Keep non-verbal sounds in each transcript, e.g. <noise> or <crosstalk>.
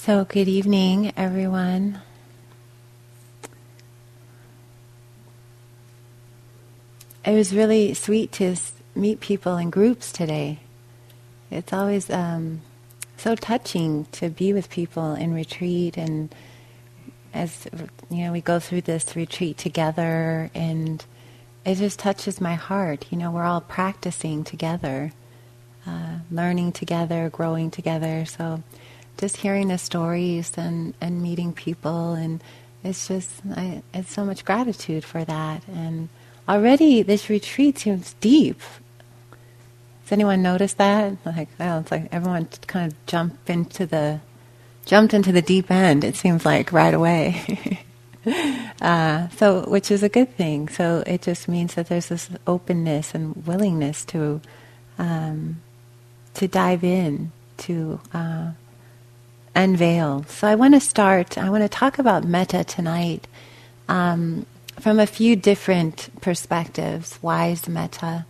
So, good evening, everyone. It was really sweet to meet people in groups today. It's always um, so touching to be with people in retreat, and as you know, we go through this retreat together, and it just touches my heart. You know, we're all practicing together, uh, learning together, growing together. So just hearing the stories and, and meeting people and it's just I, it's so much gratitude for that. And already this retreat seems deep. Has anyone noticed that? Like well it's like everyone kind of jumped into the jumped into the deep end it seems like right away. <laughs> Uh, so which is a good thing. So it just means that there's this openness and willingness to um, to dive in to uh, unveil. So I want to start, I want to talk about metta tonight um, from a few different perspectives. Wise metta.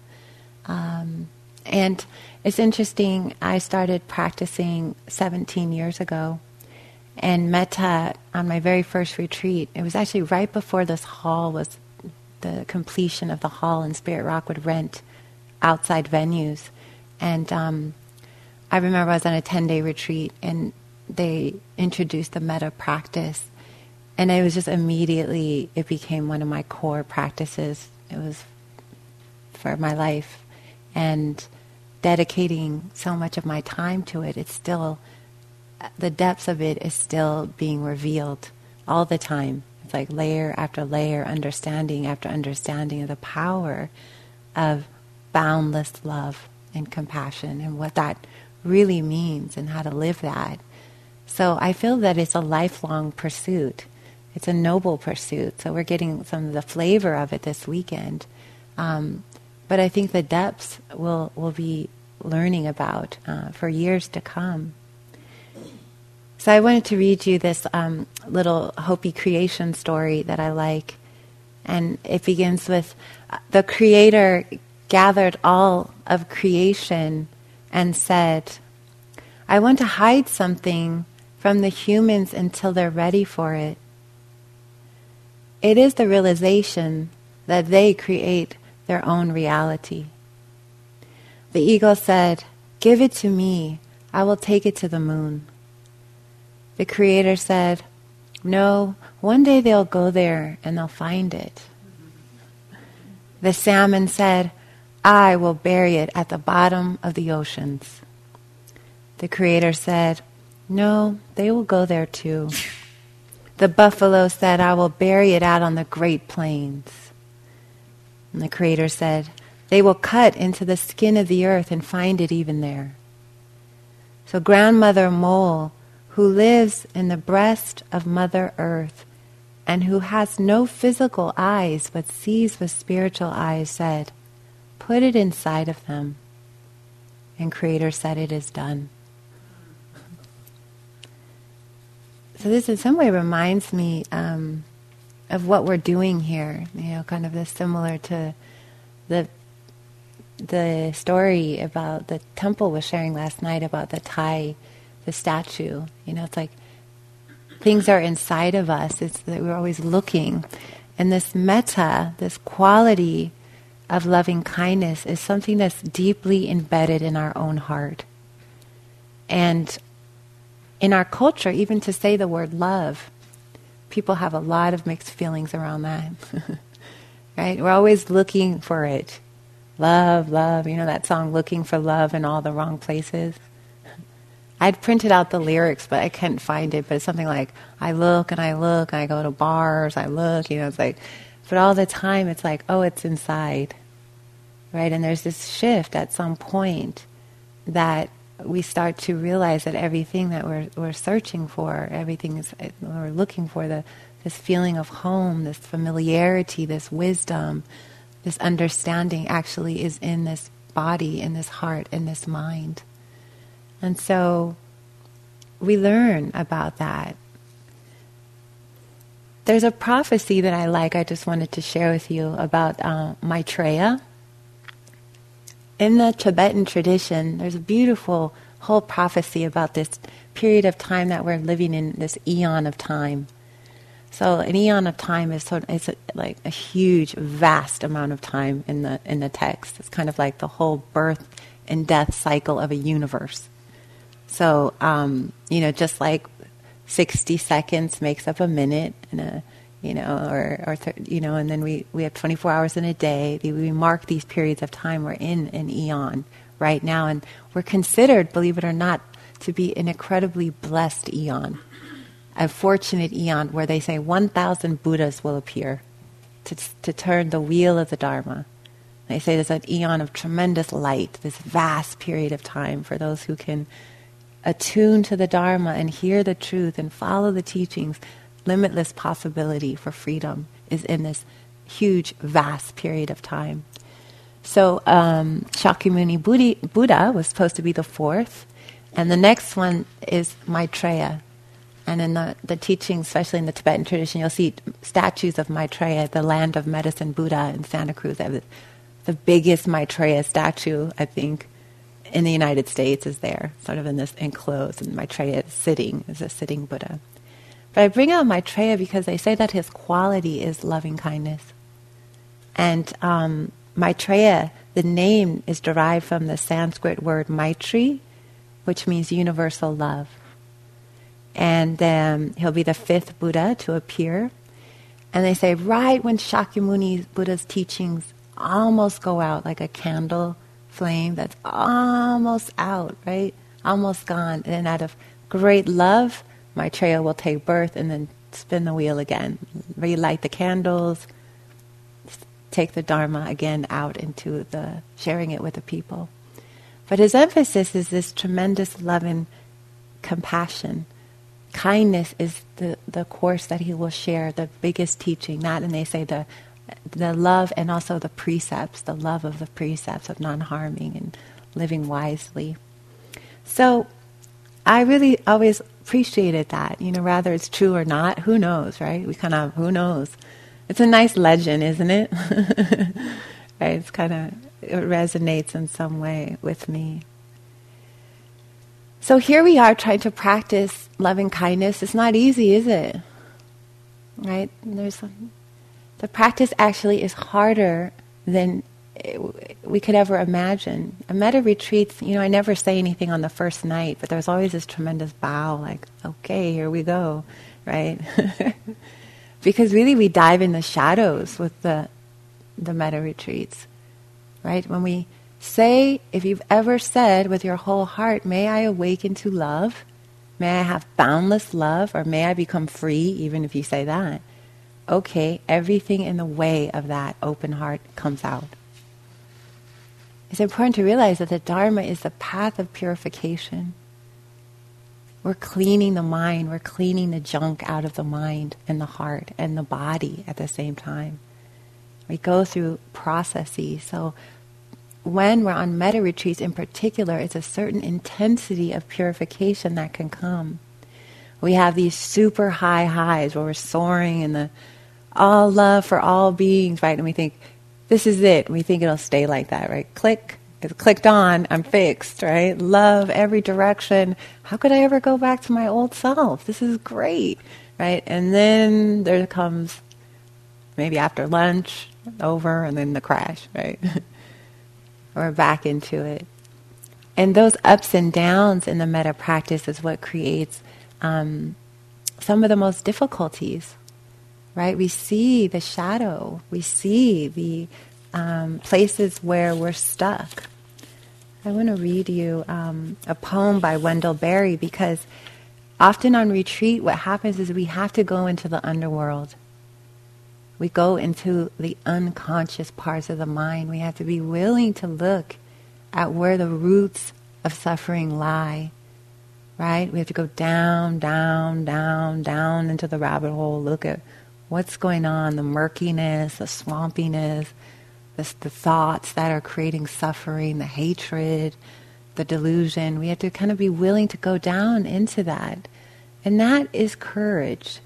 Um, and it's interesting, I started practicing 17 years ago. And metta on my very first retreat, it was actually right before this hall was the completion of the hall and Spirit Rock would rent outside venues. And um, I remember I was on a 10 day retreat and they introduced the metta practice. And it was just immediately, it became one of my core practices. It was for my life. And dedicating so much of my time to it, it's still, the depths of it is still being revealed all the time. It's like layer after layer, understanding after understanding of the power of boundless love and compassion and what that really means and how to live that. So I feel that it's a lifelong pursuit. It's a noble pursuit. So we're getting some of the flavor of it this weekend. Um, but I think the depths will will be learning about uh, for years to come. So I wanted to read you this um, little Hopi creation story that I like, and it begins with the Creator gathered all of creation and said, "I want to hide something from the humans until they're ready for it. It is the realization that they create their own reality. The eagle said, Give it to me, I will take it to the moon. The Creator said, No, one day they'll go there and they'll find it. The salmon said, I will bury it at the bottom of the oceans. The Creator said, no, they will go there too. The buffalo said, I will bury it out on the great plains. And the Creator said, They will cut into the skin of the earth and find it even there. So, Grandmother Mole, who lives in the breast of Mother Earth and who has no physical eyes but sees with spiritual eyes, said, Put it inside of them. And Creator said, It is done. So this in some way reminds me um, of what we're doing here. You know, kind of this similar to the the story about the temple was sharing last night about the Thai, the statue. You know, it's like things are inside of us. It's that we're always looking, and this metta, this quality of loving kindness, is something that's deeply embedded in our own heart. And in our culture, even to say the word love, people have a lot of mixed feelings around that. <laughs> right? We're always looking for it. Love, love. You know that song, Looking for Love in All the Wrong Places? I'd printed out the lyrics, but I couldn't find it. But it's something like, I look and I look, and I go to bars, I look, you know, it's like, but all the time it's like, oh, it's inside. Right? And there's this shift at some point that we start to realize that everything that we're, we're searching for, everything is, we're looking for, the, this feeling of home, this familiarity, this wisdom, this understanding actually is in this body, in this heart, in this mind. And so we learn about that. There's a prophecy that I like, I just wanted to share with you about uh, Maitreya in the Tibetan tradition, there's a beautiful whole prophecy about this period of time that we're living in, this eon of time. So an eon of time is of, it's a, like a huge, vast amount of time in the in the text. It's kind of like the whole birth and death cycle of a universe. So um, you know, just like sixty seconds makes up a minute, and a you know, or, or th- you know, and then we, we have 24 hours in a day. We mark these periods of time. We're in an eon right now, and we're considered, believe it or not, to be an incredibly blessed eon, a fortunate eon where they say 1,000 Buddhas will appear to, to turn the wheel of the Dharma. They say there's an eon of tremendous light, this vast period of time for those who can attune to the Dharma and hear the truth and follow the teachings limitless possibility for freedom is in this huge, vast period of time. So um, Shakyamuni Buddha was supposed to be the fourth, and the next one is Maitreya. And in the, the teaching, especially in the Tibetan tradition, you'll see statues of Maitreya, the land of medicine Buddha in Santa Cruz. The biggest Maitreya statue, I think, in the United States is there, sort of in this enclosed, and Maitreya is sitting, is a sitting Buddha. But I bring out Maitreya because they say that his quality is loving kindness. And um, Maitreya, the name is derived from the Sanskrit word Maitri, which means universal love. And um, he'll be the fifth Buddha to appear. And they say right when Shakyamuni Buddha's teachings almost go out like a candle flame that's almost out, right? Almost gone. And out of great love, Maitreya will take birth and then spin the wheel again, relight the candles, take the Dharma again out into the sharing it with the people. But his emphasis is this tremendous love and compassion. Kindness is the, the course that he will share, the biggest teaching. That, and they say the the love and also the precepts, the love of the precepts of non harming and living wisely. So I really always appreciated that. You know, whether it's true or not, who knows, right? We kind of, who knows? It's a nice legend, isn't it? <laughs> right? It's kind of, it resonates in some way with me. So here we are trying to practice loving kindness. It's not easy, is it? Right? There's the practice actually is harder than we could ever imagine. A metta retreat, you know, I never say anything on the first night, but there's always this tremendous bow, like, okay, here we go, right? <laughs> because really we dive in the shadows with the, the metta retreats, right? When we say, if you've ever said with your whole heart, may I awaken to love, may I have boundless love, or may I become free, even if you say that, okay, everything in the way of that open heart comes out. It's important to realize that the Dharma is the path of purification. We're cleaning the mind, we're cleaning the junk out of the mind and the heart and the body at the same time. We go through processes. So when we're on metta retreats in particular, it's a certain intensity of purification that can come. We have these super high highs where we're soaring in the all love for all beings, right? And we think, this is it. We think it'll stay like that, right? Click. It's clicked on. I'm fixed, right? Love every direction. How could I ever go back to my old self? This is great, right? And then there comes maybe after lunch, over, and then the crash, right? <laughs> We're back into it. And those ups and downs in the metta practice is what creates um, some of the most difficulties right? We see the shadow, we see the um, places where we're stuck. I want to read you um, a poem by Wendell Berry because often on retreat, what happens is we have to go into the underworld. We go into the unconscious parts of the mind. We have to be willing to look at where the roots of suffering lie. Right? We have to go down, down, down, down into the rabbit hole, look at what's going on, the murkiness, the swampiness, the, the thoughts that are creating suffering, the hatred, the delusion. We have to kind of be willing to go down into that. And that is courage.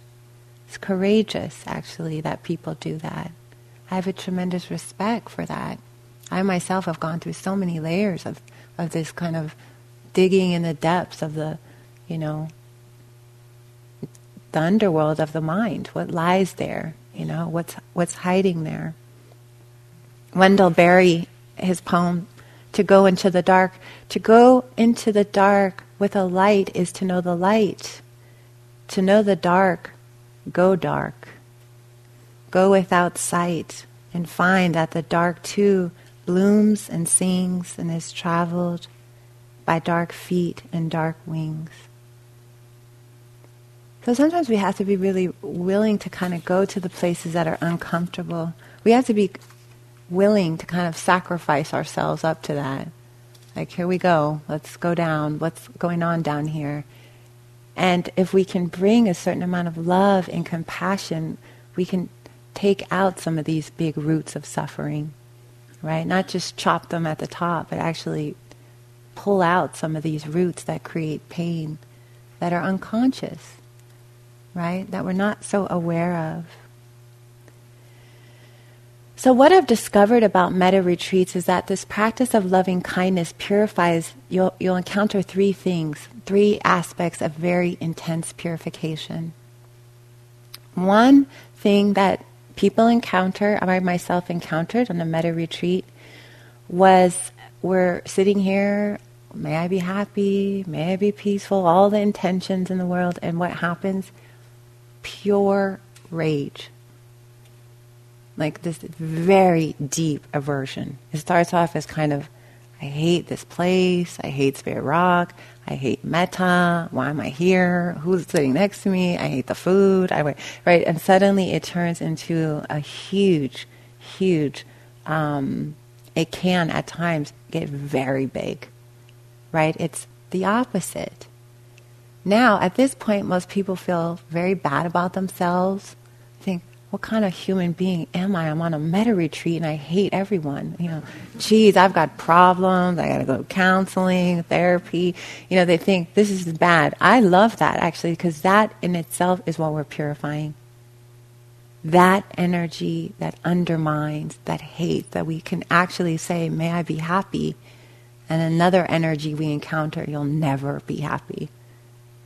It's courageous, actually, that people do that. I have a tremendous respect for that. I myself have gone through so many layers of, of this kind of digging in the depths of the, you know, the underworld of the mind. What lies there? You know, what's what's hiding there? Wendell Berry, his poem, "To Go into the Dark." To go into the dark with a light is to know the light. To know the dark, go dark. Go without sight and find that the dark too blooms and sings and is traveled by dark feet and dark wings. So sometimes we have to be really willing to kind of go to the places that are uncomfortable. We have to be willing to kind of sacrifice ourselves up to that. Like, here we go, let's go down, what's going on down here? And if we can bring a certain amount of love and compassion, we can take out some of these big roots of suffering, right? Not just chop them at the top, but actually pull out some of these roots that create pain that are unconscious, right? That we're not so aware of. So, what I've discovered about metta retreats is that this practice of loving kindness purifies, you'll, you'll encounter three things, three aspects of very intense purification. One thing that people encounter, I myself encountered on a metta retreat, was we're sitting here, may I be happy, may I be peaceful, all the intentions in the world, and what happens? Pure rage. Like this very deep aversion. It starts off as kind of, I hate this place, I hate Spirit Rock, I hate Metta, why am I here, who's sitting next to me, I hate the food, I right, and suddenly it turns into a huge, huge, um, it can at times get very big, right? It's the opposite. Now, at this point, most people feel very bad about themselves, think, what kind of human being am I? I'm on a metta retreat and I hate everyone. You know, geez, I've got problems. I got to go to counseling, therapy. You know, they think this is bad. I love that actually because that in itself is what we're purifying. That energy that undermines, that hate, that we can actually say, may I be happy. And another energy we encounter, you'll never be happy.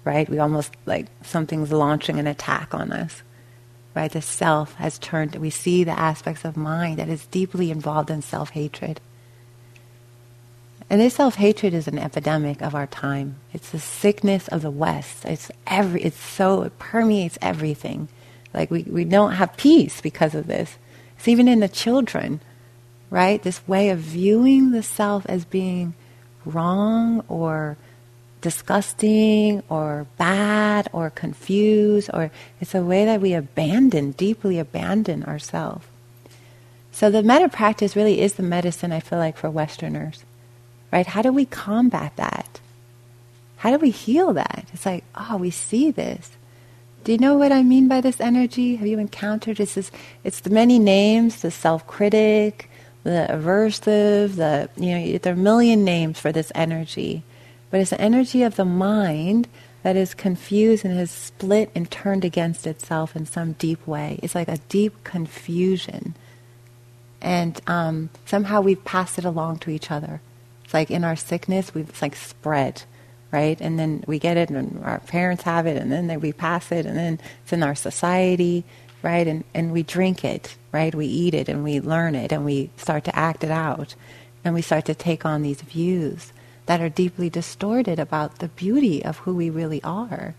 Right? We almost like something's launching an attack on us right? The self has turned, we see the aspects of mind that is deeply involved in self hatred. And this self hatred is an epidemic of our time. It's the sickness of the West. It's every it's so it permeates everything. Like we, we don't have peace because of this. It's even in the children, right? This way of viewing the self as being wrong or disgusting or bad or confused or it's a way that we abandon, deeply abandon ourselves. So the metta practice really is the medicine I feel like for Westerners. Right? How do we combat that? How do we heal that? It's like, oh, we see this. Do you know what I mean by this energy? Have you encountered this? Is, it's the many names, the self-critic, the aversive, the you know, there are a million names for this energy. But it's the energy of the mind that is confused and has split and turned against itself in some deep way. It's like a deep confusion. And um, somehow we've passed it along to each other. It's like in our sickness, we've it's like spread, right? And then we get it, and our parents have it, and then we pass it, and then it's in our society, right? And, and we drink it, right? We eat it, and we learn it, and we start to act it out. And we start to take on these views that are deeply distorted about the beauty of who we really are.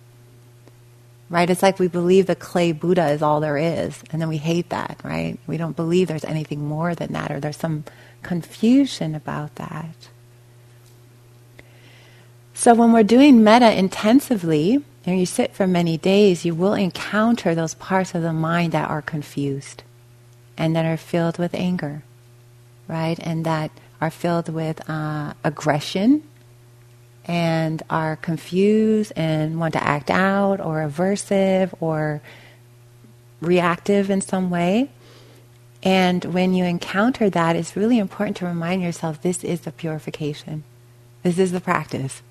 Right? It's like we believe the clay Buddha is all there is, and then we hate that, right? We don't believe there's anything more than that, or there's some confusion about that. So when we're doing metta intensively, and you sit for many days, you will encounter those parts of the mind that are confused and that are filled with anger, right? And that are filled with uh, aggression and are confused and want to act out or aversive or reactive in some way. And when you encounter that, it's really important to remind yourself this is the purification. This is the practice.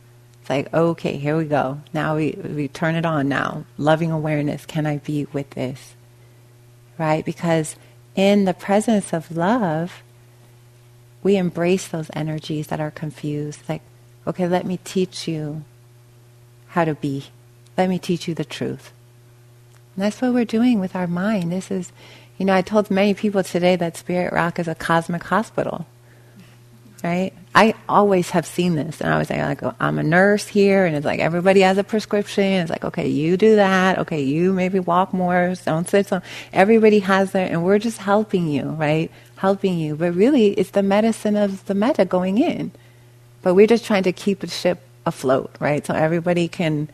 It's like, okay, here we go. Now we, we turn it on now. Loving awareness. Can I be with this? Right? Because in the presence of love, we embrace those energies that are confused. Like, Okay, let me teach you how to be. Let me teach you the truth. And that's what we're doing with our mind. This is, you know, I told many people today that Spirit Rock is a cosmic hospital. Right? I always have seen this, and I was like, oh, I'm a nurse here, and it's like everybody has a prescription. It's like, okay, you do that. Okay, you maybe walk more. Don't sit so. Everybody has that, and we're just helping you, right? Helping you, but really, it's the medicine of the metta going in. But we're just trying to keep the ship afloat, right? So everybody can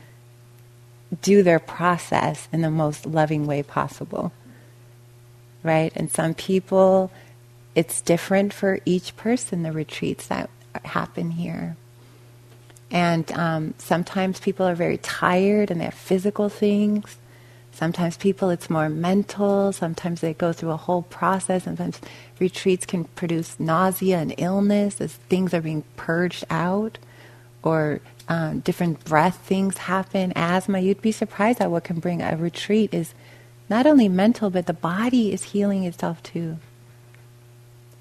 do their process in the most loving way possible. Right? And some people, it's different for each person, the retreats that happen here. And um, sometimes people are very tired and they have physical things. Sometimes people, it's more mental. Sometimes they go through a whole process. Sometimes retreats can produce nausea and illness as things are being purged out or um, different breath things happen, asthma. You'd be surprised at what can bring a retreat is not only mental, but the body is healing itself too.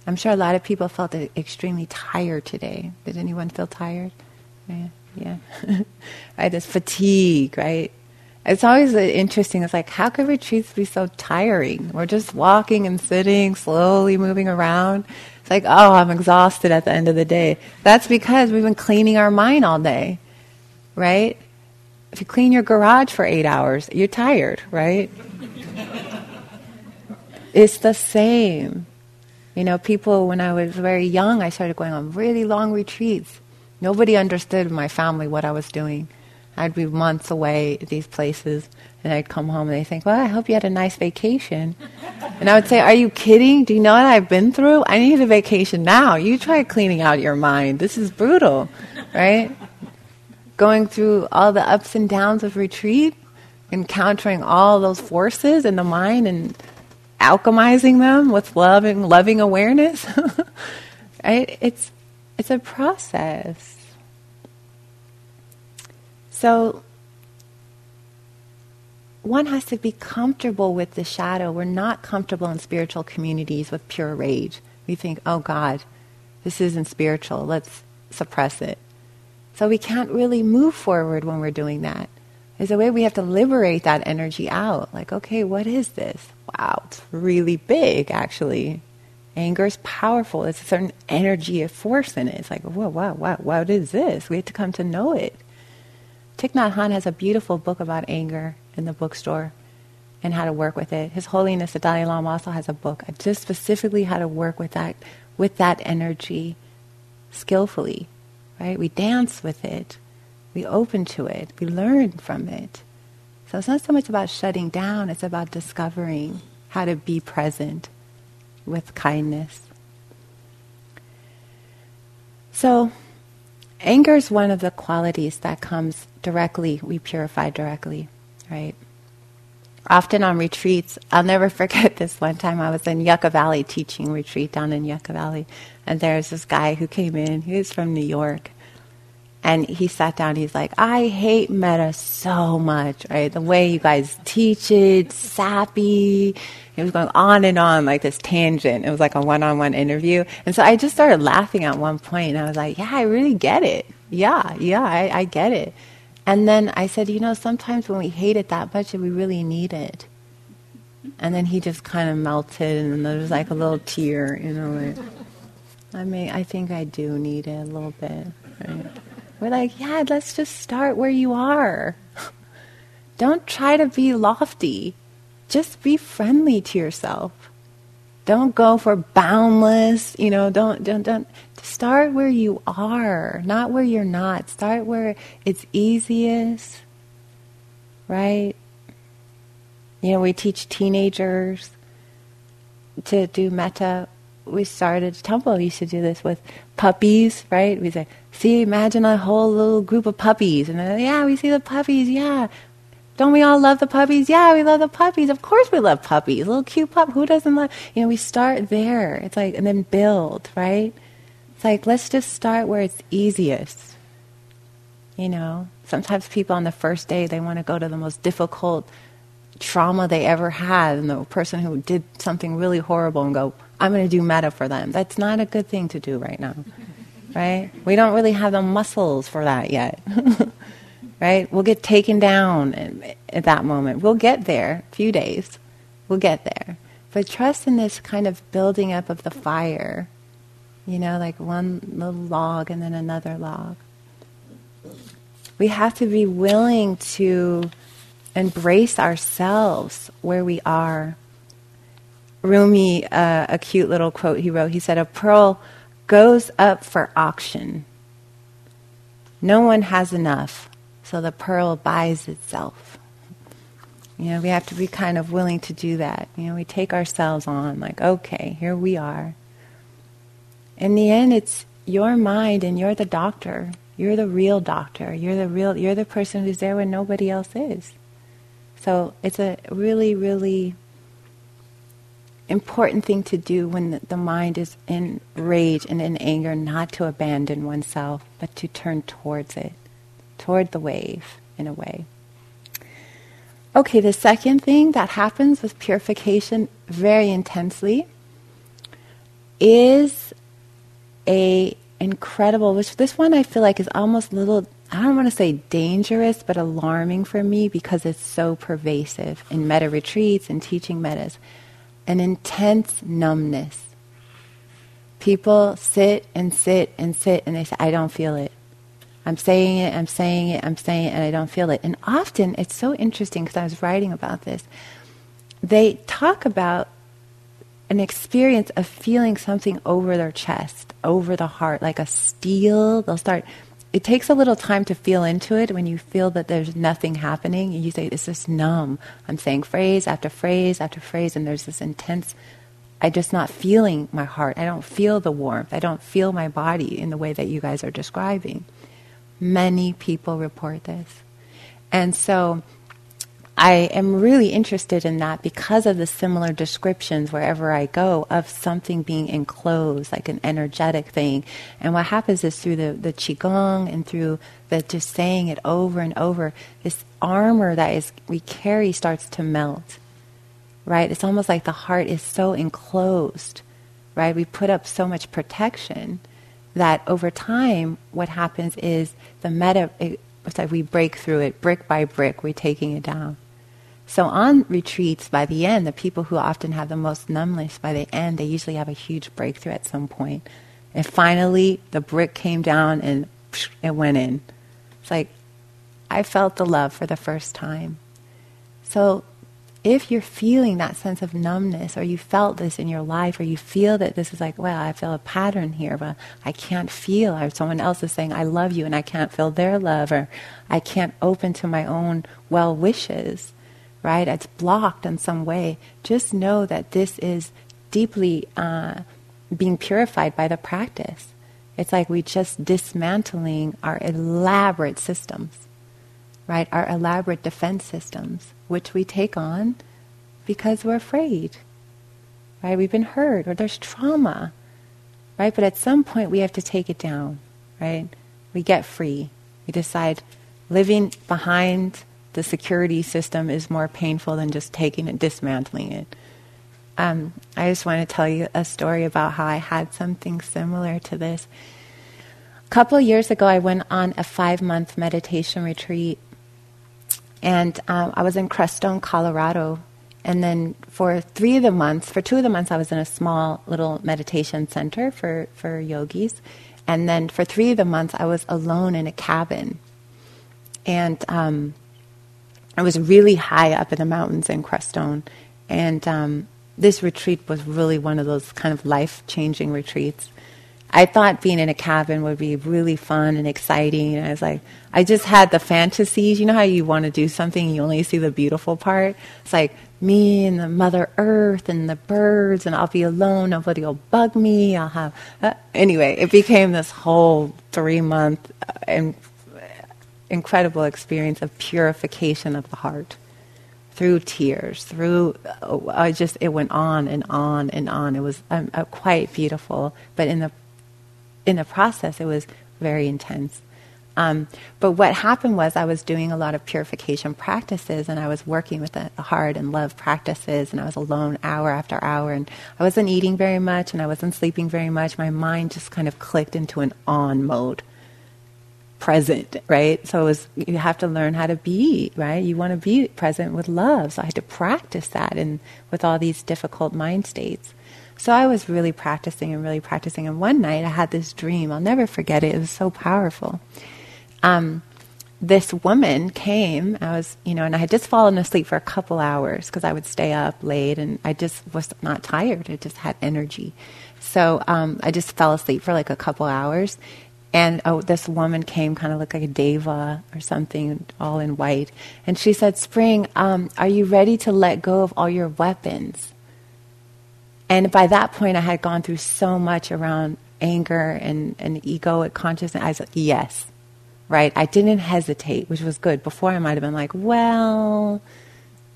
I'm sure a lot of people felt extremely tired today. Did anyone feel tired? Yeah, yeah. <laughs> right, this fatigue, right? It's always interesting. It's like, how could retreats be so tiring? We're just walking and sitting, slowly moving around It's like, oh, I'm exhausted at the end of the day. That's because we've been cleaning our mind all day, right? If you clean your garage for eight hours, you're tired, right? <laughs> it's the same. You know, people, when I was very young, I started going on really long retreats. Nobody understood in my family what I was doing. I'd be months away at these places. And I'd come home and they think, well, I hope you had a nice vacation. And I would say, are you kidding? Do you know what I've been through? I need a vacation now. You try cleaning out your mind. This is brutal, right? Going through all the ups and downs of retreat, encountering all those forces in the mind and alchemizing them with loving, loving awareness. <laughs> right? It's, it's a process. So one has to be comfortable with the shadow. We're not comfortable in spiritual communities with pure rage. We think, oh God, this isn't spiritual. Let's suppress it. So we can't really move forward when we're doing that. There's a way we have to liberate that energy out. Like, okay, what is this? Wow, it's really big, actually. Anger is powerful. There's a certain energy, a force in it. It's like, whoa, wow, wow, what is this? We have to come to know it. Thich Nhat Hanh has a beautiful book about anger in the bookstore and how to work with it. His Holiness the Dalai Lama also has a book just specifically how to work with that with that energy skillfully. Right? We dance with it. We open to it. We learn from it. So it's not so much about shutting down, it's about discovering how to be present with kindness. So anger is one of the qualities that comes directly, we purify directly right? Often on retreats, I'll never <laughs> forget this one time I was in Yucca Valley teaching retreat down in Yucca Valley, and there's this guy who came in. He was from New York, and he sat down. He's like, "I hate metta so much, right? The way you guys teach it, sappy." He was going on and on like this tangent. It was like a one-on-one interview, and so I just started laughing at one point. And I was like, "Yeah, I really get it. Yeah, yeah, I, I get it." And then I said, you know, sometimes when we hate it that much, we really need it. And then he just kind of melted, and there was like a little tear, you know. Like, I mean, I think I do need it a little bit. Right? We're like, yeah, let's just start where you are. <laughs> Don't try to be lofty. Just be friendly to yourself. Don't go for boundless, you know, don't, don't, don't, start where you are, not where you're not. Start where it's easiest, right? You know, we teach teenagers to do metta. We started, Temple used to do this with puppies, right? We say, see, imagine a whole little group of puppies. And then, yeah, we see the puppies, yeah. Don't we all love the puppies? Yeah, we love the puppies. Of course we love puppies. Little cute pup. Who doesn't love? You know, we start there. It's like, and then build, right? It's like, let's just start where it's easiest. You know, sometimes people on the first day, they want to go to the most difficult trauma they ever had, and the person who did something really horrible and go, I'm going to do metta for them. That's not a good thing to do right now. <laughs> right? We don't really have the muscles for that yet, <laughs> right? We'll get taken down at that moment. We'll get there, a few days. We'll get there. But trust in this kind of building up of the fire, you know, like one little log and then another log. We have to be willing to embrace ourselves where we are. Rumi, uh, a cute little quote he wrote, he said, A pearl goes up for auction. No one has enough, so the pearl buys itself. You know, we have to be kind of willing to do that. You know, we take ourselves on, like, okay, here we are. In the end, it's your mind and you're the doctor. You're the real doctor. You're the real you're the person who's there when nobody else is. So it's a really, really important thing to do when the, the mind is in rage and in anger, not to abandon oneself, but to turn towards it, toward the wave in a way. Okay, the second thing that happens with purification very intensely is a incredible which this one I feel like is almost little I don't want to say dangerous but alarming for me because it's so pervasive in metta retreats and teaching mettas an intense numbness people sit and sit and sit and they say I don't feel it I'm saying it, I'm saying it, I'm saying it, and I don't feel it. And often it's so interesting because I was writing about this. They talk about an experience of feeling something over their chest, over the heart, like a steel. They'll start. It takes a little time to feel into it when you feel that there's nothing happening. And you say, it's just numb. I'm saying phrase after phrase after phrase, and there's this intense I'm just not feeling my heart. I don't feel the warmth. I don't feel my body in the way that you guys are describing. Many people report this. And so I am really interested in that because of the similar descriptions wherever I go of something being enclosed, like an energetic thing. And what happens is through the, the Qigong and through the just saying it over and over, this armor that is we carry starts to melt. Right? It's almost like the heart is so enclosed. Right? We put up so much protection that over time, what happens is the metta, it, like we break through it brick by brick, we're taking it down. So on retreats, by the end, the people who often have the most numbness, by the end, they usually have a huge breakthrough at some point. And finally, the brick came down and it went in. It's like, I felt the love for the first time. So if you're feeling that sense of numbness or you felt this in your life or you feel that this is like well i feel a pattern here but i can't feel or someone else is saying i love you and i can't feel their love or i can't open to my own well wishes right? It's blocked in some way. Just know that this is deeply uh, being purified by the practice. It's like we're just dismantling our elaborate systems right? Our elaborate defense systems which we take on because we're afraid. Right? We've been hurt or there's trauma. Right? But at some point we have to take it down. Right? We get free. We decide living behind the security system is more painful than just taking it, dismantling it. Um, I just want to tell you a story about how I had something similar to this. A couple years ago, I went on a five month meditation retreat and um, I was in Crestone, Colorado. And then for three of the months, for two of the months, I was in a small little meditation center for, for yogis. And then for three of the months, I was alone in a cabin. And um, I was really high up in the mountains in Crestone. And um, this retreat was really one of those kind of life changing retreats. I thought being in a cabin would be really fun and exciting. And I was like, I just had the fantasies. You know how you want to do something and you only see the beautiful part? It's like me and the Mother Earth and the birds, and I'll be alone. Nobody will bug me. I'll have. Uh, anyway, it became this whole three month uh, incredible experience of purification of the heart through tears, through uh, I just it went on and on and on. It was um, uh, quite beautiful, but in the in the process, it was very intense. Um, but what happened was I was doing a lot of purification practices and I was working with the heart and love practices and I was alone hour after hour and I wasn't eating very much and I wasn't sleeping very much. My mind just kind of clicked into an on mode. Present, right? So it was, you have to learn how to be, right? You want to be present with love. So I had to practice that and with all these difficult mind states. So I was really practicing and really practicing. And one night I had this dream. I'll never forget it. It was so powerful um, this woman came. I was, you know, and I had just fallen asleep for a couple hours because I would stay up late and I just was not tired. I just had energy. So um, I just fell asleep for like a couple hours. And oh, this woman came, kind of looked like a deva or something, all in white. And she said, Spring, um, are you ready to let go of all your weapons? And by that point, I had gone through so much around anger and, and egoic consciousness. I was like, Yes right? I didn't hesitate, which was good. Before I might have been like, well,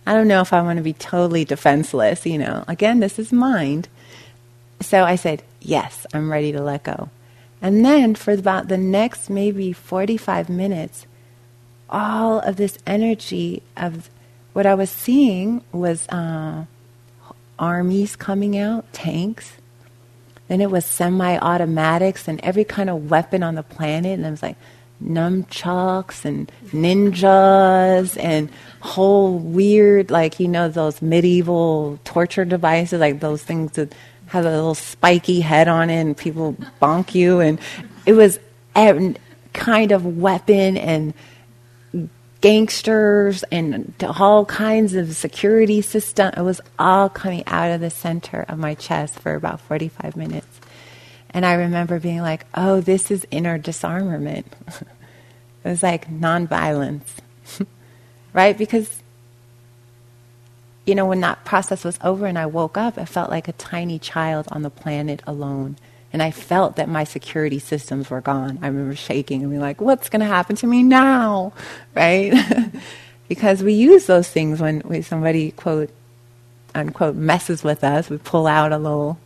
I don't know if I want to be totally defenseless, you know. Again, this is mind. So I said, yes, I'm ready to let go. And then for about the next maybe 45 minutes, all of this energy of what I was seeing was uh, armies coming out, tanks. Then it was semi automatics and every kind of weapon on the planet. And I was like, nunchucks and ninjas and whole weird, like, you know, those medieval torture devices, like those things that have a little spiky head on it and people bonk you. And it was kind of weapon and gangsters and all kinds of security system. It was all coming out of the center of my chest for about 45 minutes. And I remember being like, oh, this is inner disarmament. <laughs> it was like nonviolence, <laughs> right? Because, you know, when that process was over and I woke up, I felt like a tiny child on the planet alone. And I felt that my security systems were gone. I remember shaking and being like, what's going to happen to me now? Right? <laughs> because we use those things when, somebody, quote, unquote, messes with us. We pull out a little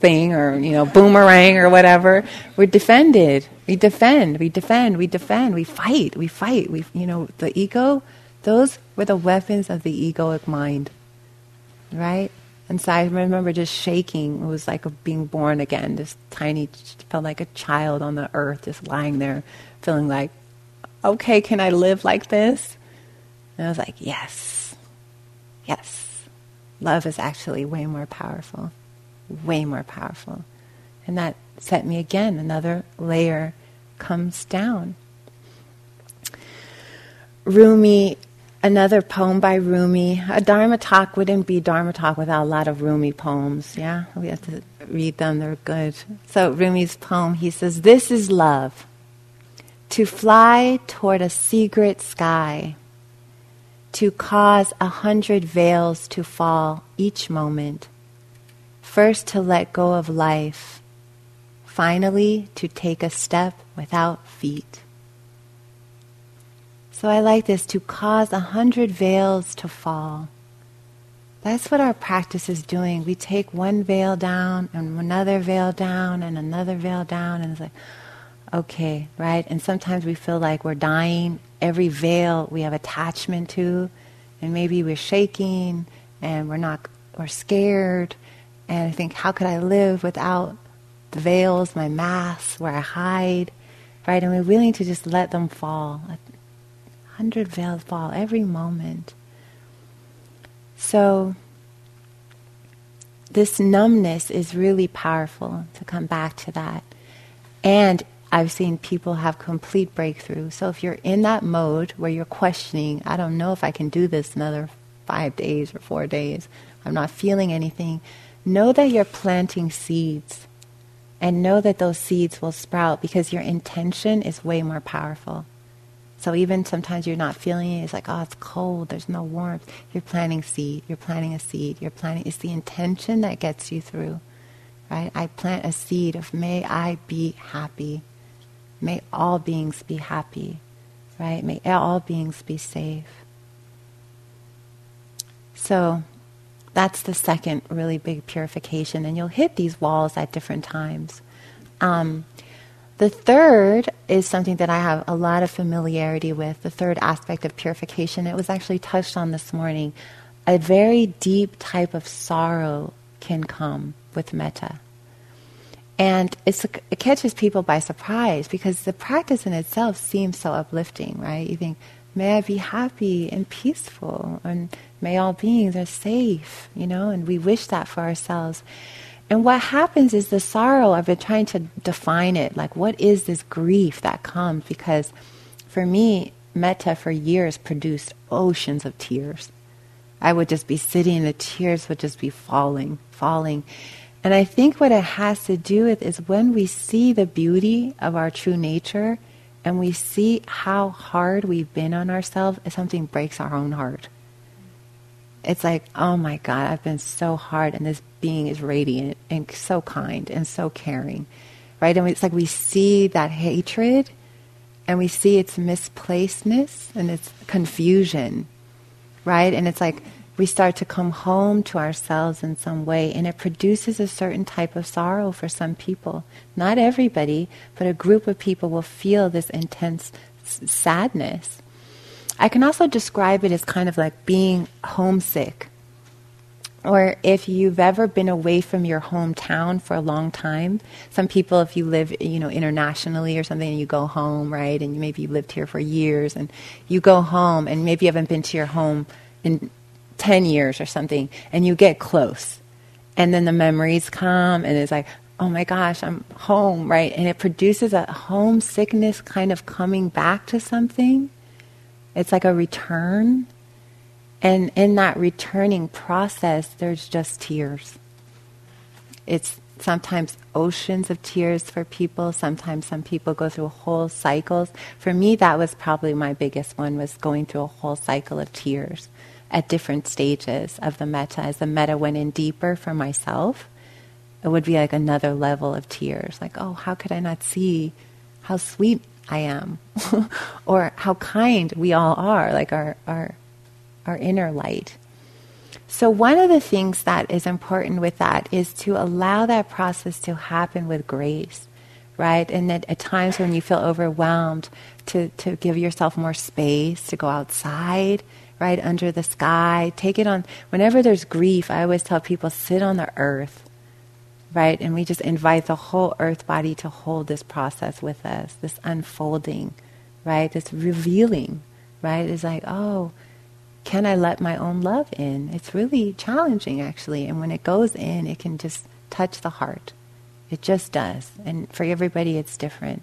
thing or you know boomerang or whatever. We're defended. We defend. We defend. We defend. We fight. We fight. We you know the ego those were the weapons of the egoic mind. Right and so i remember just shaking. It was like being born again. This tiny felt like a child on the earth just lying there feeling like okay can i live like this? And i was like yes. Yes. Love is actually way more powerful. Way more powerful. And that set me again, another layer comes down. Rumi, another poem by Rumi. A Dharma talk wouldn't be Dharma talk without a lot of Rumi poems, yeah? We have to read them, they're good. So, Rumi's poem, he says, This is love. To fly toward a secret sky, to cause a hundred veils to fall each moment First, to let go of life. Finally, to take a step without feet. So I like this to cause a hundred veils to fall. That's what our practice is doing. We take one veil down and another veil down and another veil down, and it's like, okay, right? And sometimes we feel like we're dying. Every veil we have attachment to, and maybe we're shaking and we're not, we're scared and I think, how could I live without the veils, my masks, where I hide, right? And we're willing to just let them fall. Hundred veils fall every moment. So, this numbness is really powerful to come back to that. And I've seen people have complete breakthrough. So if you're in that mode where you're questioning, I don't know if I can do this another five days or four days, I'm not feeling anything, know that you're planting seeds and know that those seeds will sprout because your intention is way more powerful. So even sometimes you're not feeling it, it's like, oh, it's cold, there's no warmth. You're planting seed, you're planting a seed, you're planting, it's the intention that gets you through, right? I plant a seed of may I be happy. May all beings be happy, right? May all beings be safe. So that's the second really big purification. And you'll hit these walls at different times. Um, The third is something that I have a lot of familiarity with, the third aspect of purification. It was actually touched on this morning. A very deep type of sorrow can come with metta. And it catches people by surprise because the practice in itself seems so uplifting, right? You think, may I be happy and peaceful, and may all beings are safe, you know, and we wish that for ourselves. And what happens is the sorrow, I've been trying to define it. Like, what is this grief that comes? Because for me, metta for years produced oceans of tears. I would just be sitting the tears would just be falling, falling. And I think what it has to do with is when we see the beauty of our true nature and we see how hard we've been on ourselves, something breaks our own heart it's like, oh my God, I've been so hard, and this being is radiant and so kind and so caring, right? And it's like we see that hatred, and we see its misplacedness and its confusion, right? And it's like we start to come home to ourselves in some way, and it produces a certain type of sorrow for some people. Not everybody, but a group of people will feel this intense sadness I can also describe it as kind of like being homesick. Or if you've ever been away from your hometown for a long time, some people, if you live, you know, internationally or something, and you go home, right, and maybe you lived here for years, and you go home, and maybe you haven't been to your home in ten years or something, and you get close, and then the memories come, and it's like, oh my gosh, I'm home, right, and it produces a homesickness kind of coming back to something. It's like a return. And in that returning process, there's just tears. It's sometimes oceans of tears for people. Sometimes some people go through whole cycles. For me, that was probably my biggest one, was going through a whole cycle of tears at different stages of the metta. As the metta went in deeper for myself, it would be like another level of tears. Like, oh, how could I not see how sweet I am, <laughs> or how kind we all are, like our, our, our inner light. So, one of the things that is important with that is to allow that process to happen with grace, right? And that at times when you feel overwhelmed, to, to give yourself more space, to go outside, right, under the sky. Take it on, whenever there's grief, I always tell people sit on the earth right? And we just invite the whole earth body to hold this process with us, this unfolding, right? This revealing, right? It's like, oh, can I let my own love in? It's really challenging, actually. And when it goes in, it can just touch the heart. It just does. And for everybody, it's different.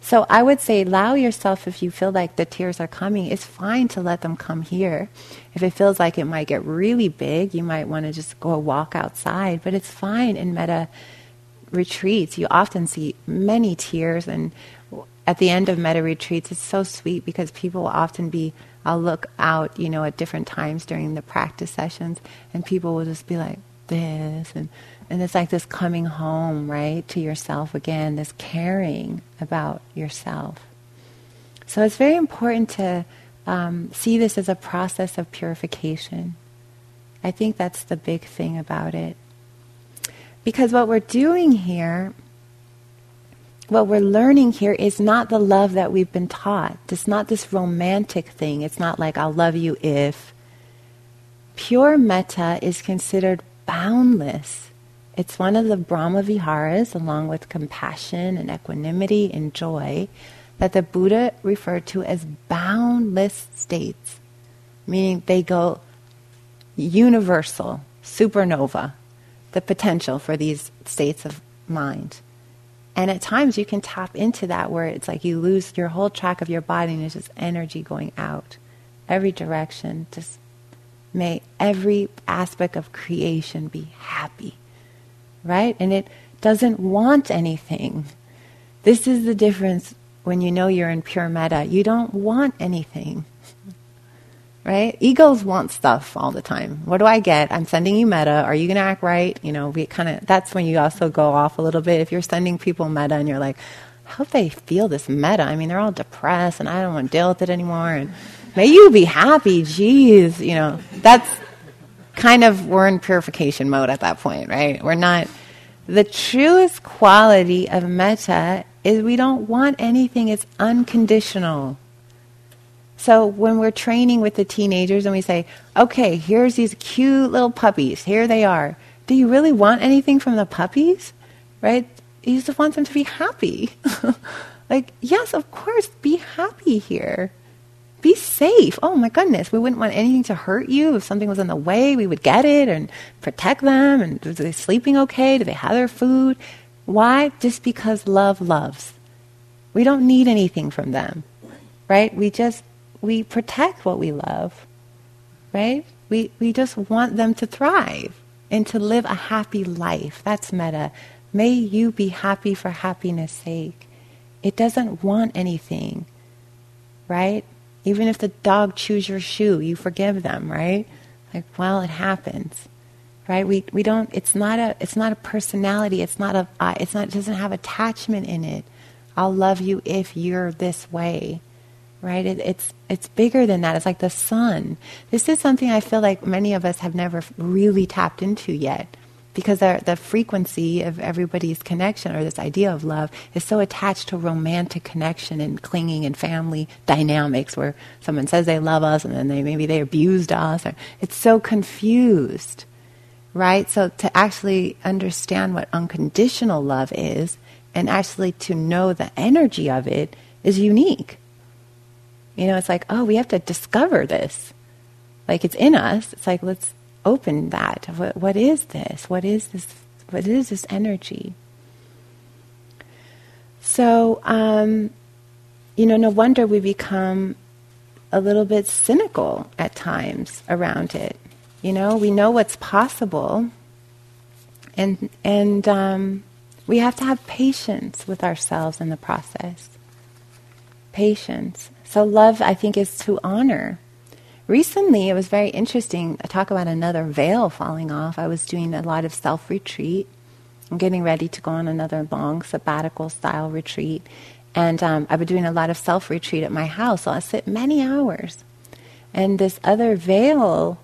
So I would say allow yourself, if you feel like the tears are coming, it's fine to let them come here. If it feels like it might get really big, you might want to just go walk outside, but it's fine in metta retreats. You often see many tears, and at the end of metta retreats, it's so sweet because people will often be, I'll look out, you know, at different times during the practice sessions, and people will just be like, this, and and it's like this coming home, right, to yourself again, this caring about yourself. So it's very important to um, see this as a process of purification. I think that's the big thing about it. Because what we're doing here, what we're learning here is not the love that we've been taught. It's not this romantic thing. It's not like, I'll love you if. Pure metta is considered boundless it's one of the Brahma Viharas, along with compassion and equanimity and joy, that the Buddha referred to as boundless states, meaning they go universal, supernova, the potential for these states of mind. And at times you can tap into that where it's like you lose your whole track of your body and it's just energy going out every direction. Just may every aspect of creation be happy right? And it doesn't want anything. This is the difference when you know you're in pure metta. You don't want anything. Right? Egos want stuff all the time. What do I get? I'm sending you metta. Are you going to act right? You know, we kind of, that's when you also go off a little bit. If you're sending people metta and you're like, I hope they feel this metta. I mean, they're all depressed and I don't want to deal with it anymore. And may you be happy. Jeez. You know, that's kind of, we're in purification mode at that point, right? We're not, the truest quality of metta is we don't want anything. It's unconditional. So when we're training with the teenagers and we say, okay, here's these cute little puppies. Here they are. Do you really want anything from the puppies? Right? You just want them to be happy. <laughs> like, yes, of course, be happy here. Be safe. Oh my goodness, we wouldn't want anything to hurt you. If something was in the way, we would get it and protect them. And are they sleeping okay? Do they have their food? Why? Just because love loves. We don't need anything from them, right? We just we protect what we love, right? We we just want them to thrive and to live a happy life. That's metta. May you be happy for happiness' sake. It doesn't want anything, right? Even if the dog chews your shoe, you forgive them, right? Like, well, it happens, right? We we don't. It's not a. It's not a personality. It's not a. Uh, it's not. It doesn't have attachment in it. I'll love you if you're this way, right? It, it's it's bigger than that. It's like the sun. This is something I feel like many of us have never really tapped into yet because the frequency of everybody's connection or this idea of love is so attached to romantic connection and clinging and family dynamics where someone says they love us and then they maybe they abused us or it's so confused right so to actually understand what unconditional love is and actually to know the energy of it is unique you know it's like oh we have to discover this like it's in us it's like let's open that. What, what is this? What is this? What is this energy? So, um, you know, no wonder we become a little bit cynical at times around it. You know, we know what's possible, and and um, we have to have patience with ourselves in the process. Patience. So, love, I think, is to honor Recently, it was very interesting. I talk about another veil falling off. I was doing a lot of self retreat. I'm getting ready to go on another long sabbatical style retreat. And um, I've been doing a lot of self retreat at my house. So I sit many hours. And this other veil,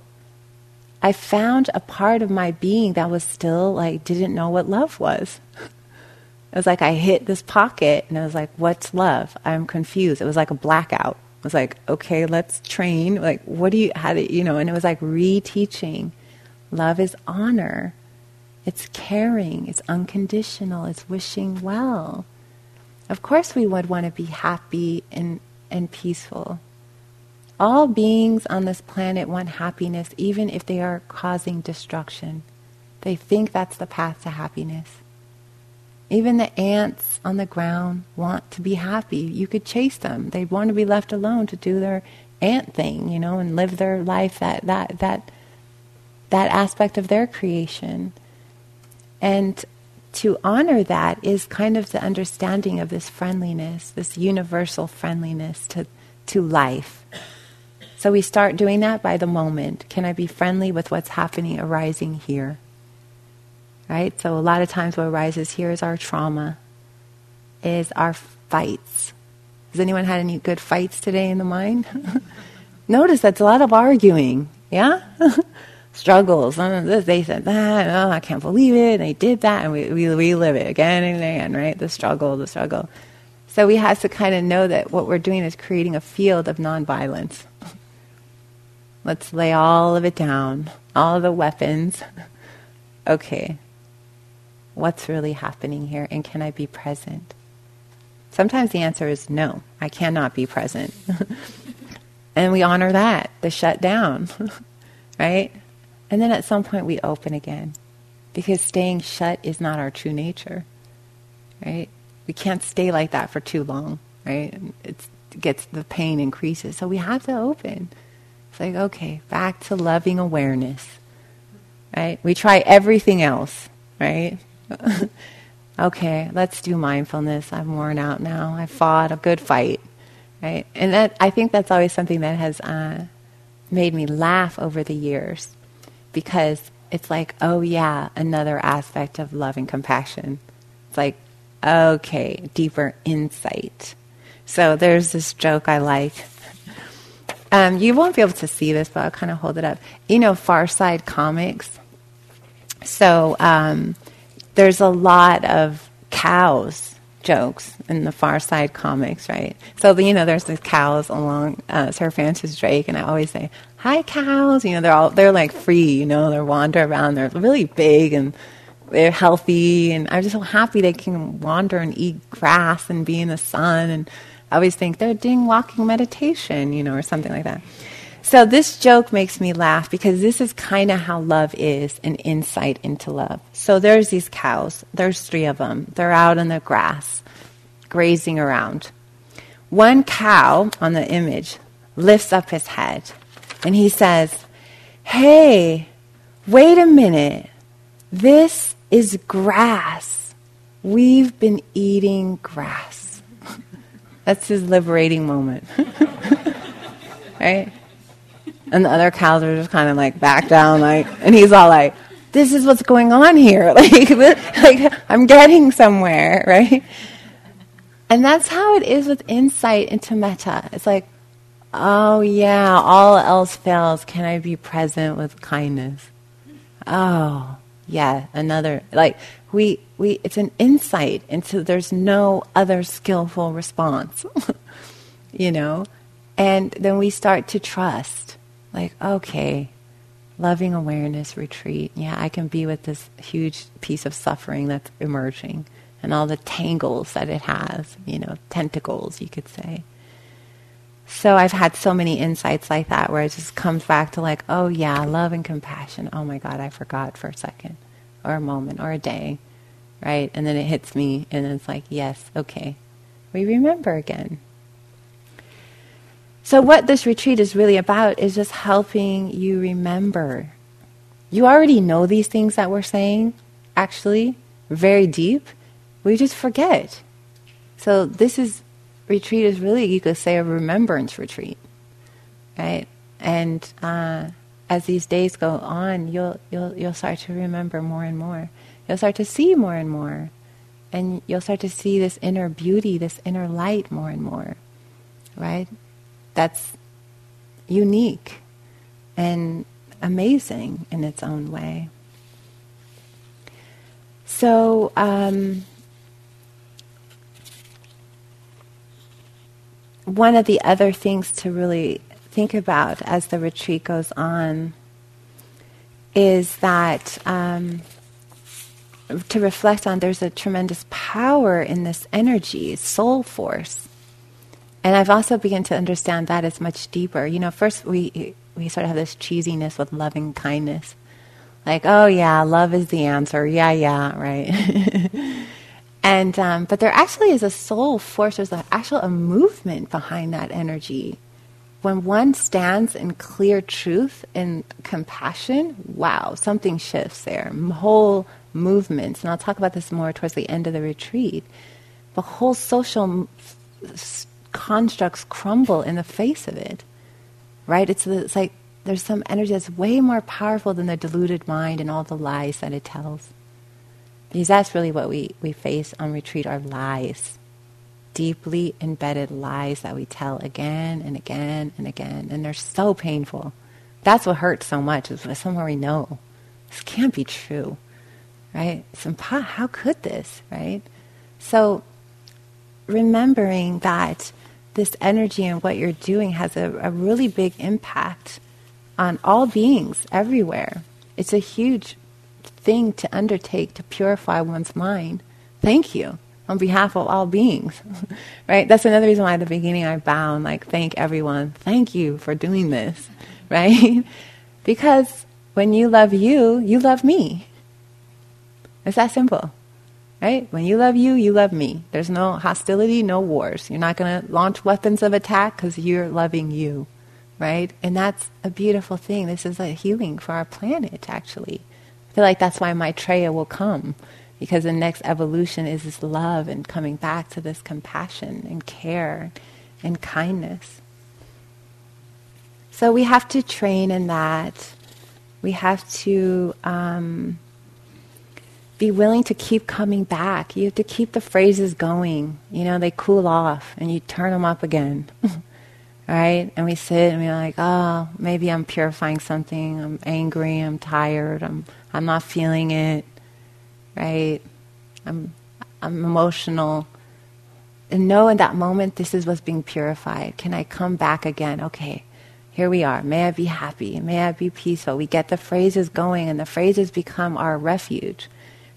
I found a part of my being that was still like, didn't know what love was. <laughs> It was like I hit this pocket and I was like, what's love? I'm confused. It was like a blackout I was like, okay, let's train. Like, what do you, how do you know? And it was like reteaching. Love is honor. It's caring. It's unconditional. It's wishing well. Of course, we would want to be happy and, and peaceful. All beings on this planet want happiness, even if they are causing destruction. They think that's the path to happiness. Even the ants on the ground want to be happy. You could chase them. they'd want to be left alone to do their ant thing, you know, and live their life that that that that aspect of their creation. And to honor that is kind of the understanding of this friendliness, this universal friendliness to to life. So we start doing that by the moment. Can I be friendly with what's happening arising here? Right? So a lot of times what arises here is our trauma, is our fights. Has anyone had any good fights today in the mind? <laughs> Notice that's a lot of arguing, yeah? <laughs> Struggles. Uh, they said that, oh, I can't believe it, they did that, and we, we relive it again and again, right? The struggle, the struggle. So we have to kind of know that what we're doing is creating a field of nonviolence. <laughs> Let's lay all of it down, all the weapons. okay, what's really happening here and can I be present? Sometimes the answer is no, I cannot be present. <laughs> and we honor that, the shut down, <laughs> right? And then at some point we open again because staying shut is not our true nature, right? We can't stay like that for too long, right? It's, it gets the pain increases. So we have to open. It's like, okay, back to loving awareness, right? We try everything else, right? <laughs> okay, let's do mindfulness. I'm worn out now. I fought a good fight, right? And that I think that's always something that has uh, made me laugh over the years, because it's like, oh yeah, another aspect of love and compassion. It's like, okay, deeper insight. So there's this joke I like. Um, you won't be able to see this, but I'll kind of hold it up. You know, Far Side Comics. So um, there's a lot of cows jokes in the Far Side comics, right? So, you know, there's these cows along uh, Sir Francis Drake, and I always say, "Hi, cows!" You know, they're all they're like free. You know, they wander around. They're really big and they're healthy, and I'm just so happy they can wander and eat grass and be in the sun. And I always think they're doing walking meditation, you know, or something like that. So this joke makes me laugh because this is kind of how love is an insight into love. So there's these cows. There's three of them. They're out in the grass, grazing around. One cow on the image lifts up his head and he says, Hey, wait a minute. This is grass. We've been eating grass. <laughs> That's his liberating moment. <laughs> right? And the other cows are just kind of like back down, like, and he's all like, this is what's going on here. <laughs> Like, like I'm getting somewhere, <laughs> right? And that's how it is with insight into metta. It's like, oh yeah, all else fails. Can I be present with kindness? Oh, yeah, another, like, we, we, it's an insight into there's no other skillful response, <laughs> you know? And then we start to trust like, okay, loving awareness retreat. Yeah, I can be with this huge piece of suffering that's emerging and all the tangles that it has, you know, tentacles, you could say. So I've had so many insights like that where it just comes back to like, oh yeah, love and compassion. Oh my God, I forgot for a second or a moment or a day, right? And then it hits me and it's like, yes, okay, we remember again. So, what this retreat is really about is just helping you remember. You already know these things that we're saying, actually, very deep. We just forget. So, this is retreat is really, you could say, a remembrance retreat, right? And uh, as these days go on, you'll, you'll, you'll start to remember more and more. You'll start to see more and more. And you'll start to see this inner beauty, this inner light more and more, right? That's unique and amazing in its own way. So, um, one of the other things to really think about as the retreat goes on is that um, to reflect on there's a tremendous power in this energy, soul force and I've also begun to understand that it's much deeper. You know, first we we sort of have this cheesiness with loving kindness, like, oh yeah, love is the answer. Yeah, yeah, right. <laughs> and um, but there actually is a soul force. There's a, actual a movement behind that energy. When one stands in clear truth and compassion, wow, something shifts there. Whole movements, and I'll talk about this more towards the end of the retreat. The whole social constructs crumble in the face of it. Right? It's, it's like there's some energy that's way more powerful than the deluded mind and all the lies that it tells. Because that's really what we, we face on retreat are lies. Deeply embedded lies that we tell again and again and again. And they're so painful. That's what hurts so much, is somewhere we know. This can't be true. Right? It's impo- how could this, right? So remembering that this energy and what you're doing has a, a really big impact on all beings everywhere. It's a huge thing to undertake to purify one's mind. Thank you on behalf of all beings. <laughs> right? That's another reason why at the beginning I bow and like thank everyone. Thank you for doing this. <laughs> Right? because when you love you, you love me. It's that simple right? When you love you, you love me. There's no hostility, no wars. You're not going to launch weapons of attack because you're loving you, right? And that's a beautiful thing. This is a healing for our planet, actually. I feel like that's why Maitreya will come, because the next evolution is this love and coming back to this compassion and care and kindness. So we have to train in that. We have to. Um, be willing to keep coming back. You have to keep the phrases going. You know, they cool off and you turn them up again. <laughs> right? And we sit and we're like, oh, maybe I'm purifying something. I'm angry. I'm tired. I'm, I'm not feeling it. Right? I'm, I'm emotional. and know in that moment this is what's being purified. Can I come back again? Okay, here we are. May I be happy. May I be peaceful. We get the phrases going, and the phrases become our refuge,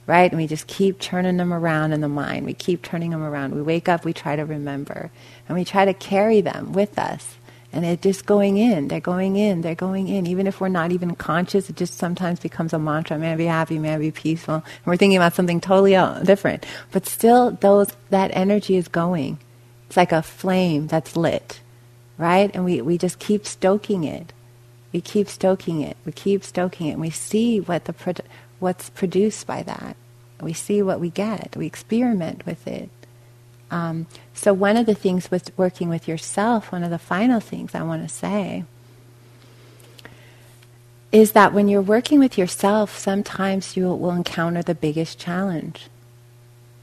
right? And we just keep turning them around in the mind. We keep turning them around. We wake up, we try to remember, and we try to carry them with us. And they're just going in, they're going in, they're going in. Even if we're not even conscious, it just sometimes becomes a mantra. May I be happy, may I be peaceful. And we're thinking about something totally uh, different. But still, those, that energy is going. It's like a flame that's lit right? And we, we just keep stoking it. We keep stoking it. We keep stoking it. And we see what the what's produced by that. We see what we get. We experiment with it. Um, so one of the things with working with yourself, one of the final things I want to say is that when you're working with yourself, sometimes you will encounter the biggest challenge.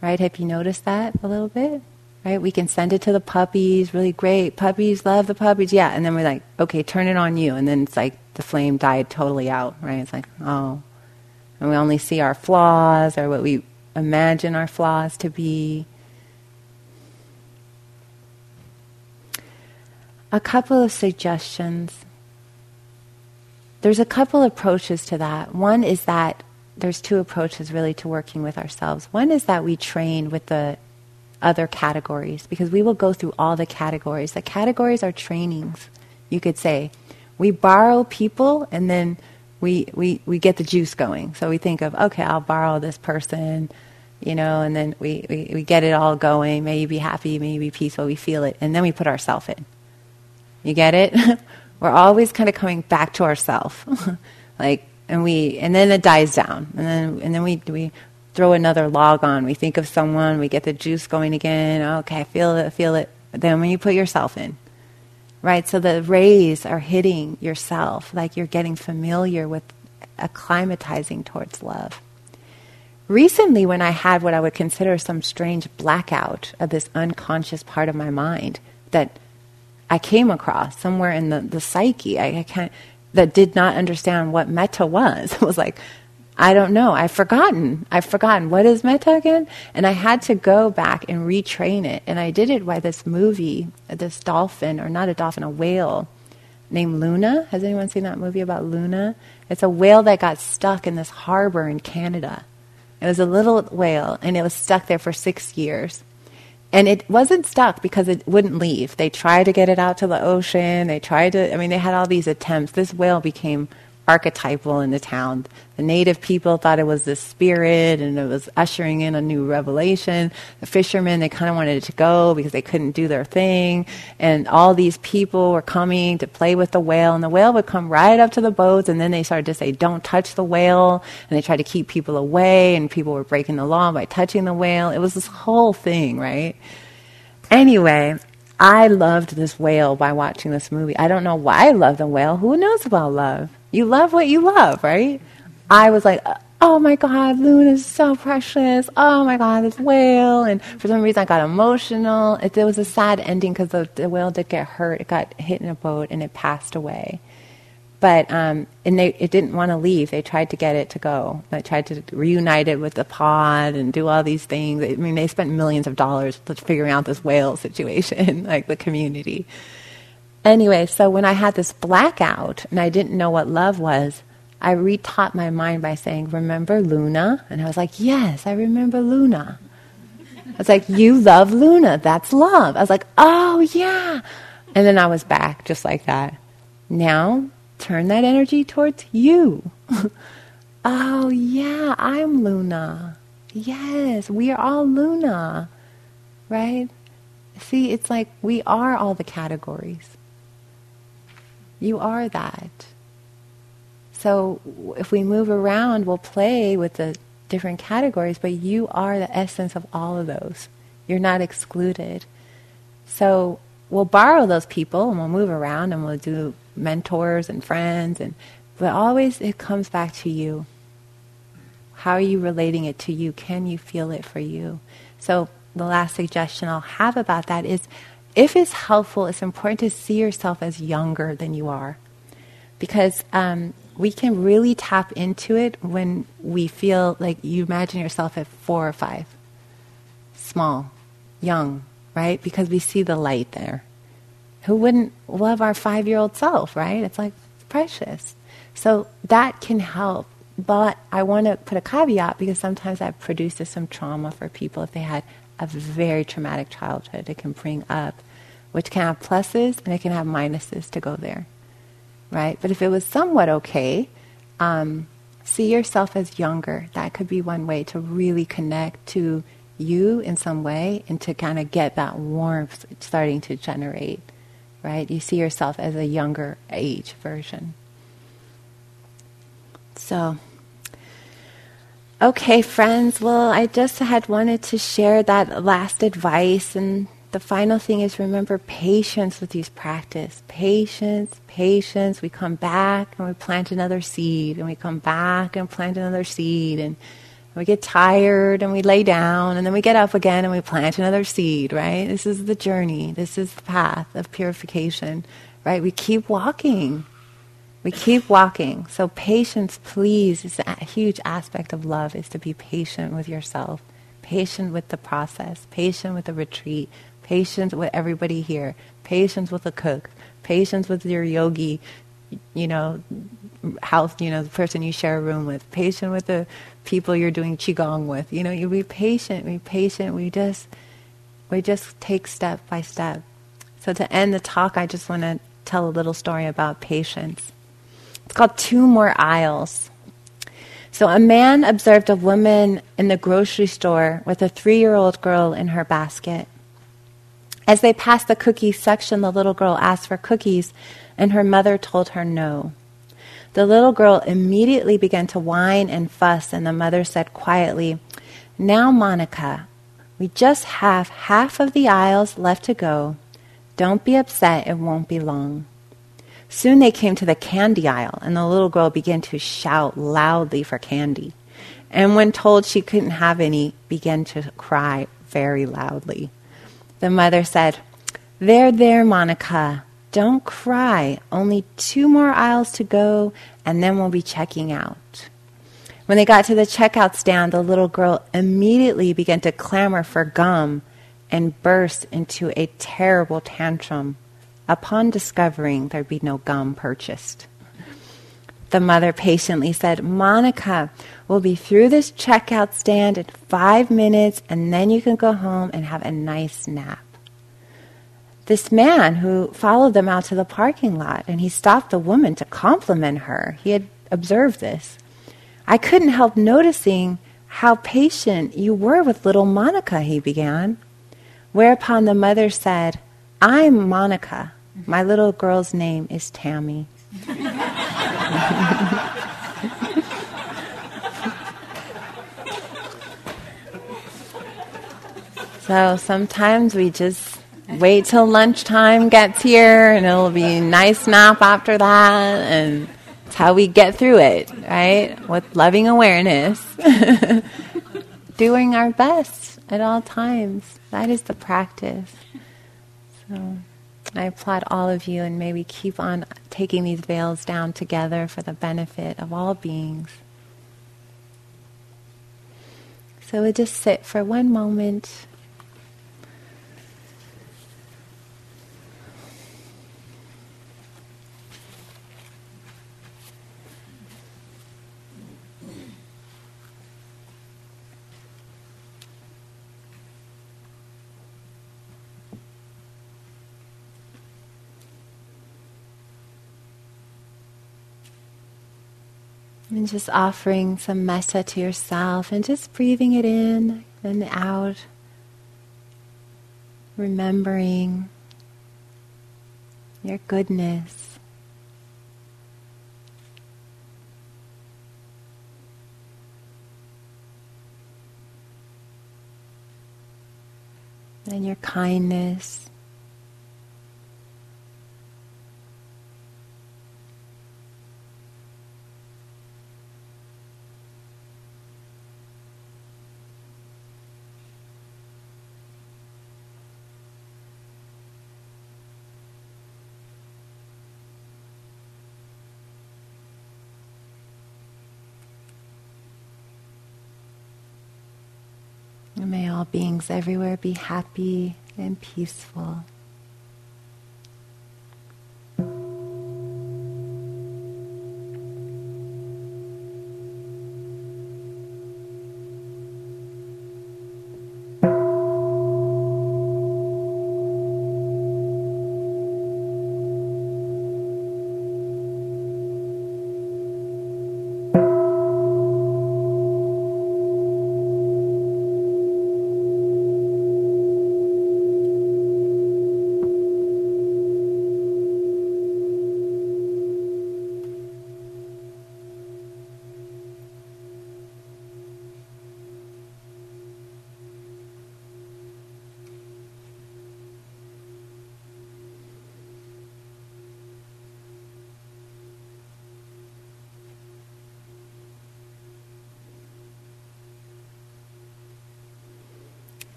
Right? Have you noticed that a little bit? right? We can send it to the puppies, really great. Puppies love the puppies, yeah. And then we're like, okay, turn it on you. And then it's like the flame died totally out, right? It's like, oh. And we only see our flaws or what we imagine our flaws to be. A couple of suggestions. There's a couple approaches to that. One is that there's two approaches really to working with ourselves. One is that we train with the other categories because we will go through all the categories. The categories are trainings, you could say. We borrow people and then we, we, we get the juice going. So we think of, okay, I'll borrow this person, you know, and then we, we, we get it all going. May you be happy, may you be peaceful, we feel it. And then we put ourselves in. You get it? <laughs> We're always kind of coming back to ourselves. <laughs> like, and we, and then it dies down. And then, and then we, we, throw another log on. We think of someone, we get the juice going again. Okay, I feel it, feel it. Then when you put yourself in, right? So the rays are hitting yourself, like you're getting familiar with acclimatizing towards love. Recently, when I had what I would consider some strange blackout of this unconscious part of my mind that I came across somewhere in the, the psyche, I, I can't, that did not understand what metta was. <laughs> It was like, I don't know. I've forgotten. I've forgotten. What is metta again? And I had to go back and retrain it. And I did it by this movie, this dolphin, or not a dolphin, a whale named Luna. Has anyone seen that movie about Luna? It's a whale that got stuck in this harbor in Canada. It was a little whale, and it was stuck there for six years. And it wasn't stuck because it wouldn't leave. They tried to get it out to the ocean. They tried to, I mean, they had all these attempts. This whale became archetypal in the town. The native people thought it was the spirit and it was ushering in a new revelation. The fishermen, they kind of wanted it to go because they couldn't do their thing. And all these people were coming to play with the whale and the whale would come right up to the boats and then they started to say, don't touch the whale. And they tried to keep people away and people were breaking the law by touching the whale. It was this whole thing, right? Anyway, I loved this whale by watching this movie. I don't know why I love the whale. Who knows about love? You love what you love, right? I was like, oh my God, Luna is so precious. Oh my God, this whale. And for some reason, I got emotional. It, it was a sad ending because the, the, whale did get hurt. It got hit in a boat and it passed away. But um, and they it didn't want to leave. They tried to get it to go. They tried to reunite it with the pod and do all these things. I mean, they spent millions of dollars figuring out this whale <laughs> situation, like the community. Anyway, so when I had this blackout and I didn't know what love was, I retaught my mind by saying, Remember Luna? And I was like, Yes, I remember Luna. I was like, You love Luna. That's love. I was like, Oh, yeah. And then I was back just like that. Now, turn that energy towards you. <laughs> oh, yeah, I'm Luna. Yes, we are all Luna. Right? See, it's like we are all the categories. You are that. So if we move around, we'll play with the different categories, but you are the essence of all of those. You're not excluded. So we'll borrow those people and we'll move around and we'll do mentors and friends and but always it comes back to you. How are you relating it to you? Can you feel it for you? So the last suggestion I'll have about that is if it's helpful, it's important to see yourself as younger than you are. Because um, we can really tap into it when we feel like you imagine yourself at four or five. Small, young, right? Because we see the light there. Who wouldn't love our five year old self, right? It's like it's precious. So that can help. But I want to put a caveat because sometimes that produces some trauma for people if they had a very traumatic childhood. It can bring up, which can have pluses and it can have minuses to go there, right? But if it was somewhat okay, um, see yourself as younger. That could be one way to really connect to you in some way and to kind of get that warmth starting to generate, right? You see yourself as a younger age version. So, okay, friends, well, I just had wanted to share that last advice. And the final thing is remember patience with these practice. Patience, patience. We come back and we plant another seed, and we come back and plant another seed. And we get tired and we lay down and then we get up again and we plant another seed, right? This is the journey. This is the path of purification, right? We keep walking. We keep walking. So patience, please, is a huge aspect of love is to be patient with yourself, patient with the process, patient with the retreat, patient with everybody here, patient with the cook, patience with your yogi, you know, house, you know, the person you share a room with, patient with the people you're doing qigong with. You know, you be patient, be patient. We just we just take step by step. So to end the talk, I just want to tell a little story about patience. It's called Two More Aisles. So a man observed a woman in the grocery store with a three-year-old girl in her basket. As they passed the cookie section, the little girl asked for cookies, and her mother told her no. The little girl immediately began to whine and fuss, and the mother said quietly, Now, Monica, we just have half of the aisles left to go. Don't be upset, it won't be long. Soon they came to the candy aisle, and the little girl began to shout loudly for candy. And when told she couldn't have any, began to cry very loudly. The mother said, There, there, Monica. Don't cry. Only two more aisles to go, and then we'll be checking out. When they got to the checkout stand, the little girl immediately began to clamor for gum and burst into a terrible tantrum upon discovering there'd be no gum purchased. The mother patiently said, Monica, we'll be through this checkout stand in five minutes, and then you can go home and have a nice nap this man who followed them out to the parking lot and he stopped the woman to compliment her. He had observed this. I couldn't help noticing how patient you were with little Monica, he began. Whereupon the mother said, I'm Monica. My little girl's name is Tammy. so sometimes we just wait till lunchtime gets here and it'll be a nice nap after that and it's how we get through it right? With loving awareness. <laughs> Doing our best at all times. That is the practice. So i applaud all of you and may we keep on taking these veils down together for the benefit of all beings. So we'll just sit for one moment And just offering some metta to yourself and just breathing it in and out. Remembering your goodness. And your kindness. May all beings everywhere be happy, and peaceful.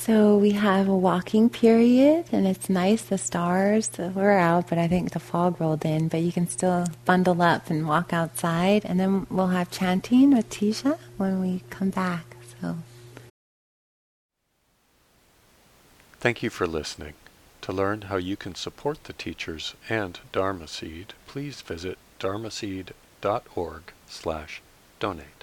So we have a walking period, and it's nice. The stars were out, but I think the fog rolled in. But you can still bundle up and walk outside, and then we'll have chanting with Tisha when we come back. So. Thank you for listening. To learn how you can support the teachers and Dharma Seed, please visit dharma slash donate.